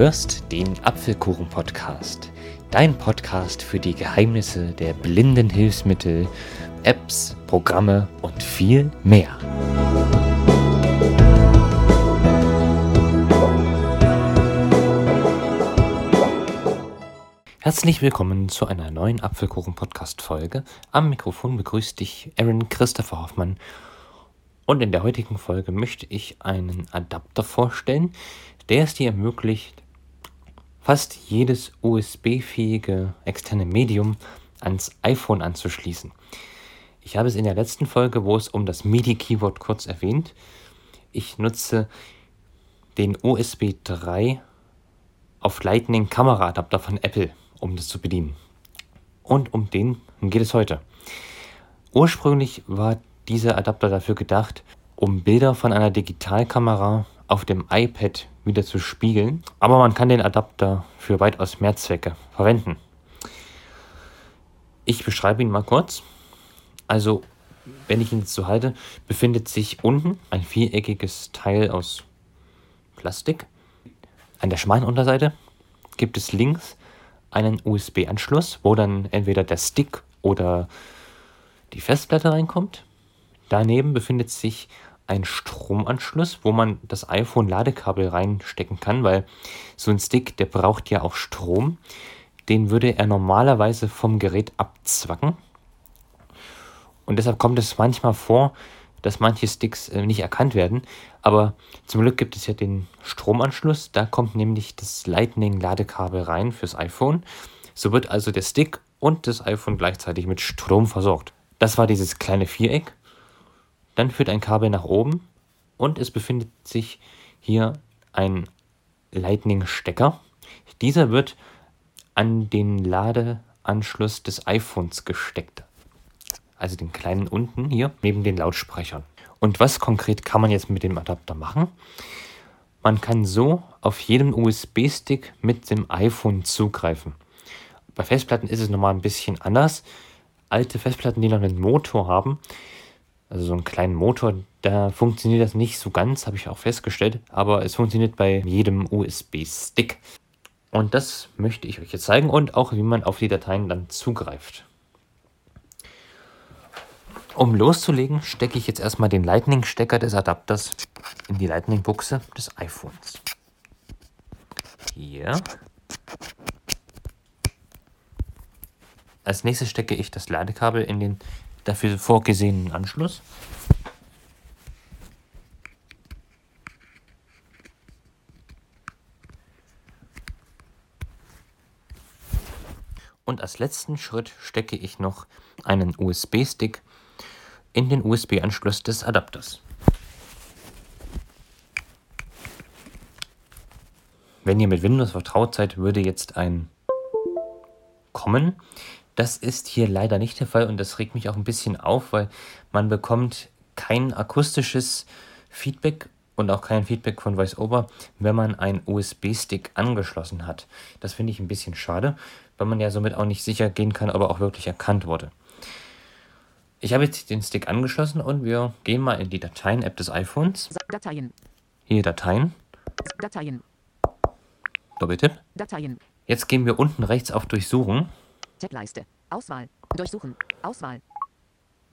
hörst den Apfelkuchen-Podcast, dein Podcast für die Geheimnisse der blinden Hilfsmittel, Apps, Programme und viel mehr. Herzlich willkommen zu einer neuen Apfelkuchen-Podcast-Folge. Am Mikrofon begrüßt dich Aaron Christopher Hoffmann. Und in der heutigen Folge möchte ich einen Adapter vorstellen, der es dir ermöglicht, fast jedes USB-fähige externe Medium ans iPhone anzuschließen. Ich habe es in der letzten Folge, wo es um das MIDI-Keyboard kurz erwähnt. Ich nutze den USB 3 auf Lightning Kameraadapter von Apple, um das zu bedienen. Und um den geht es heute. Ursprünglich war dieser Adapter dafür gedacht, um Bilder von einer Digitalkamera auf dem iPad wieder zu spiegeln, aber man kann den Adapter für weitaus mehr Zwecke verwenden. Ich beschreibe ihn mal kurz. Also, wenn ich ihn jetzt so halte, befindet sich unten ein viereckiges Teil aus Plastik. An der schmalen Unterseite gibt es links einen USB-Anschluss, wo dann entweder der Stick oder die Festplatte reinkommt. Daneben befindet sich ein Stromanschluss, wo man das iPhone-Ladekabel reinstecken kann, weil so ein Stick, der braucht ja auch Strom. Den würde er normalerweise vom Gerät abzwacken. Und deshalb kommt es manchmal vor, dass manche Sticks äh, nicht erkannt werden. Aber zum Glück gibt es ja den Stromanschluss. Da kommt nämlich das Lightning-Ladekabel rein fürs iPhone. So wird also der Stick und das iPhone gleichzeitig mit Strom versorgt. Das war dieses kleine Viereck. Dann führt ein Kabel nach oben und es befindet sich hier ein Lightning-Stecker. Dieser wird an den Ladeanschluss des iPhones gesteckt. Also den kleinen unten hier neben den Lautsprechern. Und was konkret kann man jetzt mit dem Adapter machen? Man kann so auf jedem USB-Stick mit dem iPhone zugreifen. Bei Festplatten ist es nochmal ein bisschen anders. Alte Festplatten, die noch einen Motor haben, also so einen kleinen Motor, da funktioniert das nicht so ganz, habe ich auch festgestellt, aber es funktioniert bei jedem USB-Stick. Und das möchte ich euch jetzt zeigen und auch, wie man auf die Dateien dann zugreift. Um loszulegen, stecke ich jetzt erstmal den Lightning-Stecker des Adapters in die Lightning-Buchse des iPhones. Hier. Als nächstes stecke ich das Ladekabel in den dafür vorgesehenen Anschluss. Und als letzten Schritt stecke ich noch einen USB-Stick in den USB-Anschluss des Adapters. Wenn ihr mit Windows vertraut seid, würde jetzt ein kommen. Das ist hier leider nicht der Fall und das regt mich auch ein bisschen auf, weil man bekommt kein akustisches Feedback und auch kein Feedback von VoiceOver, wenn man einen USB-Stick angeschlossen hat. Das finde ich ein bisschen schade, weil man ja somit auch nicht sicher gehen kann, ob er auch wirklich erkannt wurde. Ich habe jetzt den Stick angeschlossen und wir gehen mal in die Dateien-App des iPhones. Dateien. Hier Dateien. Dateien. Doppeltipp. Dateien. Jetzt gehen wir unten rechts auf Durchsuchen. Tableiste. Auswahl. Durchsuchen. Auswahl.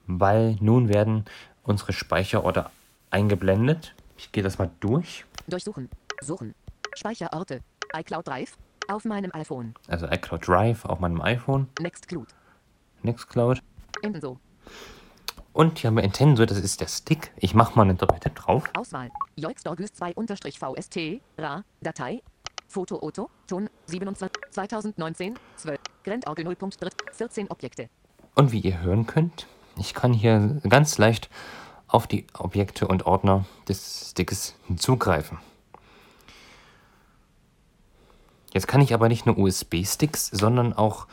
weil nun werden unsere Speicherorte eingeblendet. Ich gehe das mal durch. Durchsuchen. Suchen. Speicherorte. iCloud Drive. Auf meinem iPhone. Also iCloud Drive auf meinem iPhone, Nextcloud. Nextcloud. Ebenso. Und hier haben wir Intensor, das ist der Stick. Ich mache mal einen Doppeltipp drauf. Auswahl. Joixdorgus 2-VST. RA. Datei. Foto Otto. Ton. 27. 2019. 12. Grenzorgel 0.3. 14 Objekte. Und wie ihr hören könnt, ich kann hier ganz leicht auf die Objekte und Ordner des Stickes zugreifen. Jetzt kann ich aber nicht nur USB-Sticks, sondern auch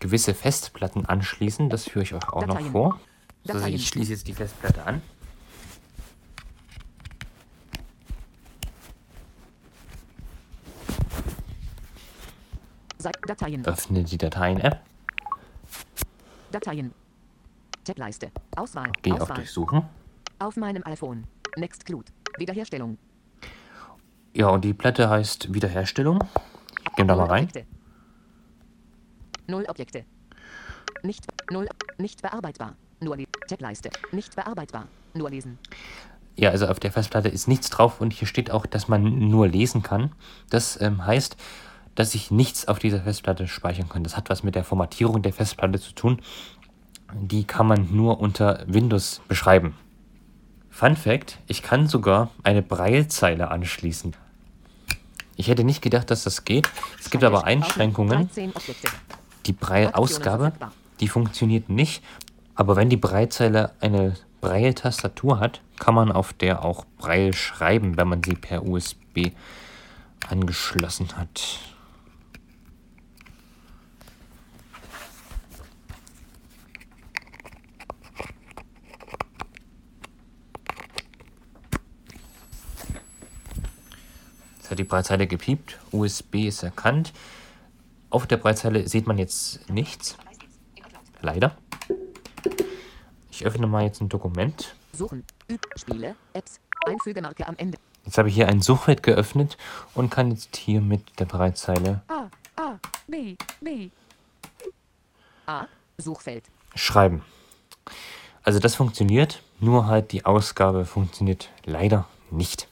gewisse Festplatten anschließen. Das führe ich euch auch noch Dateien. vor. Also ich schließe jetzt die Festplatte an. Dateien. Öffne die Dateien-App, Dateien. Tableiste. Auswahl. auf Auswahl. Durchsuchen. Auf meinem iPhone. Nextcloud. Wiederherstellung. Ja, und die Platte heißt Wiederherstellung. Gehen da mal rein. Objekte. Null Objekte. Nicht, null, nicht bearbeitbar. Nur die Tableiste. Nicht bearbeitbar. Nur lesen. Ja, also auf der Festplatte ist nichts drauf und hier steht auch, dass man nur lesen kann. Das ähm, heißt, dass ich nichts auf dieser Festplatte speichern kann. Das hat was mit der Formatierung der Festplatte zu tun. Die kann man nur unter Windows beschreiben. Fun Fact: Ich kann sogar eine Braillezeile anschließen. Ich hätte nicht gedacht, dass das geht. Es gibt aber Einschränkungen. 13 Objekte. Die Braille-Ausgabe, die funktioniert nicht. Aber wenn die Braillezeile eine Braille-Tastatur hat, kann man auf der auch Braille schreiben, wenn man sie per USB angeschlossen hat. Jetzt hat die Breitzeile gepiept. USB ist erkannt. Auf der Breitzeile sieht man jetzt nichts. Leider. Ich öffne mal jetzt ein Dokument. Suchen. Üb. Spiele. Apps. Einfügemarke am Ende. Jetzt habe ich hier ein Suchfeld geöffnet und kann jetzt hier mit der Breitzeile A. A. B. B. A. Suchfeld. schreiben. Also das funktioniert, nur halt die Ausgabe funktioniert leider nicht.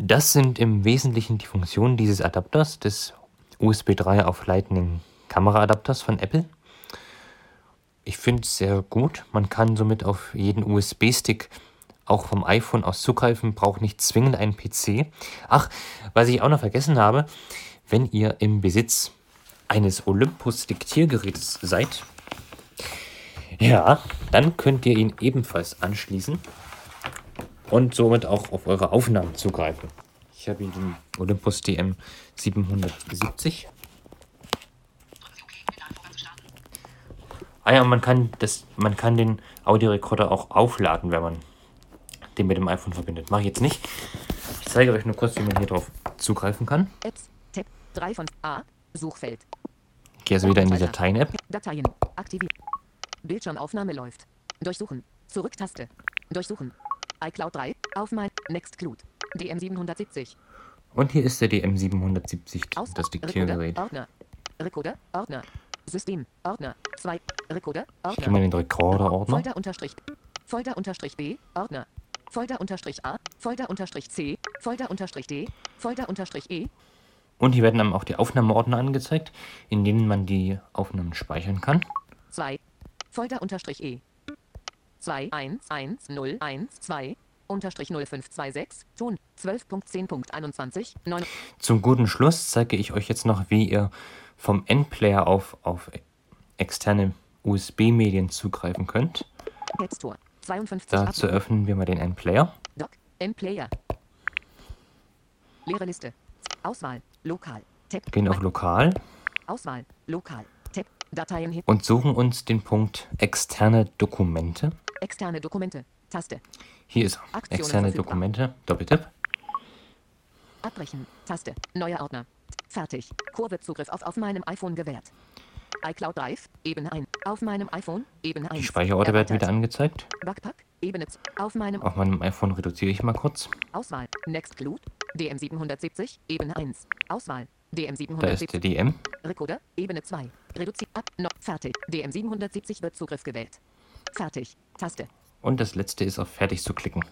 Das sind im Wesentlichen die Funktionen dieses Adapters, des USB 3 auf Lightning Kameraadapters von Apple. Ich finde es sehr gut. Man kann somit auf jeden USB-Stick auch vom iPhone aus zugreifen, braucht nicht zwingend einen PC. Ach, was ich auch noch vergessen habe, wenn ihr im Besitz eines Olympus-Diktiergerätes seid, ja, dann könnt ihr ihn ebenfalls anschließen und somit auch auf eure Aufnahmen zugreifen. Ich habe hier den Olympus DM 770. Ah ja, und man kann, das, man kann den Audiorekorder auch aufladen, wenn man den mit dem iPhone verbindet. Mache ich jetzt nicht. Ich zeige euch nur kurz, wie man hier drauf zugreifen kann. Apps. Tab. 3 von A. Suchfeld. Ich gehe also wieder in die. Dateien-App. Dateien. Aktivieren. Bildschirmaufnahme läuft. Durchsuchen. Zurücktaste. Durchsuchen. iCloud 3. Auf mein Nextcloud. DM770. Und hier ist der DM770, Aus. das Diktiergerät. Ordner. Rekorder. Ordner. System. Ordner. 2. Rekorder. Ich gehe Ordner. mal in den Rekorder-Ordner. Folder unterstrich. Folder unterstrich B. Ordner. Folder unterstrich A. Folder unterstrich C. Folder unterstrich D. Folder unterstrich E. Und hier werden einem auch die Aufnahmeordner angezeigt, in denen man die Aufnahmen speichern kann. 2. Folder unterstrich E. 2 1 1 0 1 2 unterstrich 0526 Ton 12.10.21 9 Zum guten Schluss zeige ich euch jetzt noch, wie ihr vom Endplayer auf, auf externe USB-Medien zugreifen könnt. Store 52 Dazu öffnen wir mal den Endplayer. Doc. M-Player Leere Liste. Auswahl. Lokal. Tab. Gehen auf Lokal. Auswahl. Lokal. Tab. Dateien und suchen uns den Punkt externe Dokumente. Externe Dokumente. Taste. Hier ist er. Aktionen externe verfügbar. Dokumente. Doppeltipp. Abbrechen. Taste. Neuer Ordner. Fertig. Kurve Zugriff auf auf meinem iPhone gewährt. iCloud Drive. Ebene 1 auf meinem iPhone. Ebene 1 Die Speicherorte werden wieder angezeigt. Backpack, Ebene auf meinem Auf meinem iPhone reduziere ich mal kurz. Auswahl, Nextcloud, DM770, Ebene 1, Auswahl, Da ist der DM770, DM. Recorder, Ebene 2, reduziert ab, noch, fertig, DM770 wird Zugriff gewählt. Fertig, Taste, Und das letzte ist auf Fertig zu klicken.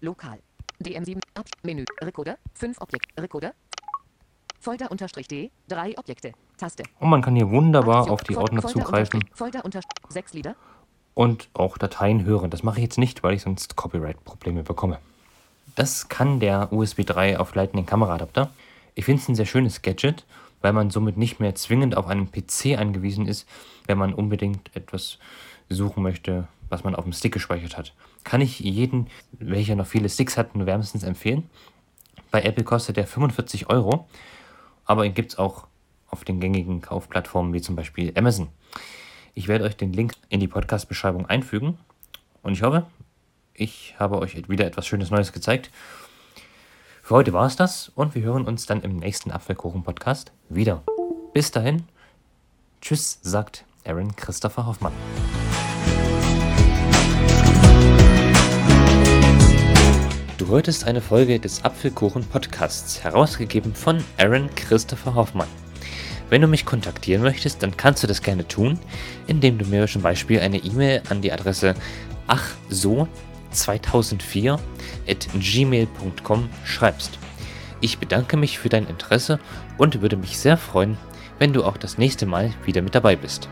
Lokal, DM7, ab, Menü, Recorder, 5 Objekt, Recorder, Folder unterstrich D, 3 Objekte, Taste. Und man kann hier wunderbar Aktion, auf die Ordner Folder zugreifen. Folder unterstrich, 6 Lieder, und auch Dateien hören. Das mache ich jetzt nicht, weil ich sonst Copyright-Probleme bekomme. Das kann der USB 3 auf Lightning Kameraadapter. Ich finde es ein sehr schönes Gadget, weil man somit nicht mehr zwingend auf einen PC angewiesen ist, wenn man unbedingt etwas suchen möchte, was man auf dem Stick gespeichert hat. Kann ich jeden, welcher noch viele Sticks hat, nur wärmstens empfehlen. Bei Apple kostet der 45 Euro, aber ihn gibt es auch auf den gängigen Kaufplattformen wie zum Beispiel Amazon. Ich werde euch den Link in die Podcast-Beschreibung einfügen und ich hoffe, ich habe euch wieder etwas Schönes Neues gezeigt. Für heute war es das und wir hören uns dann im nächsten Apfelkuchen-Podcast wieder. Bis dahin, tschüss, sagt Aaron Christopher Hoffmann. Du ist eine Folge des Apfelkuchen Podcasts, herausgegeben von Aaron Christopher Hoffmann. Wenn du mich kontaktieren möchtest, dann kannst du das gerne tun, indem du mir zum Beispiel eine E-Mail an die Adresse achso2004 at gmail.com schreibst. Ich bedanke mich für dein Interesse und würde mich sehr freuen, wenn du auch das nächste Mal wieder mit dabei bist.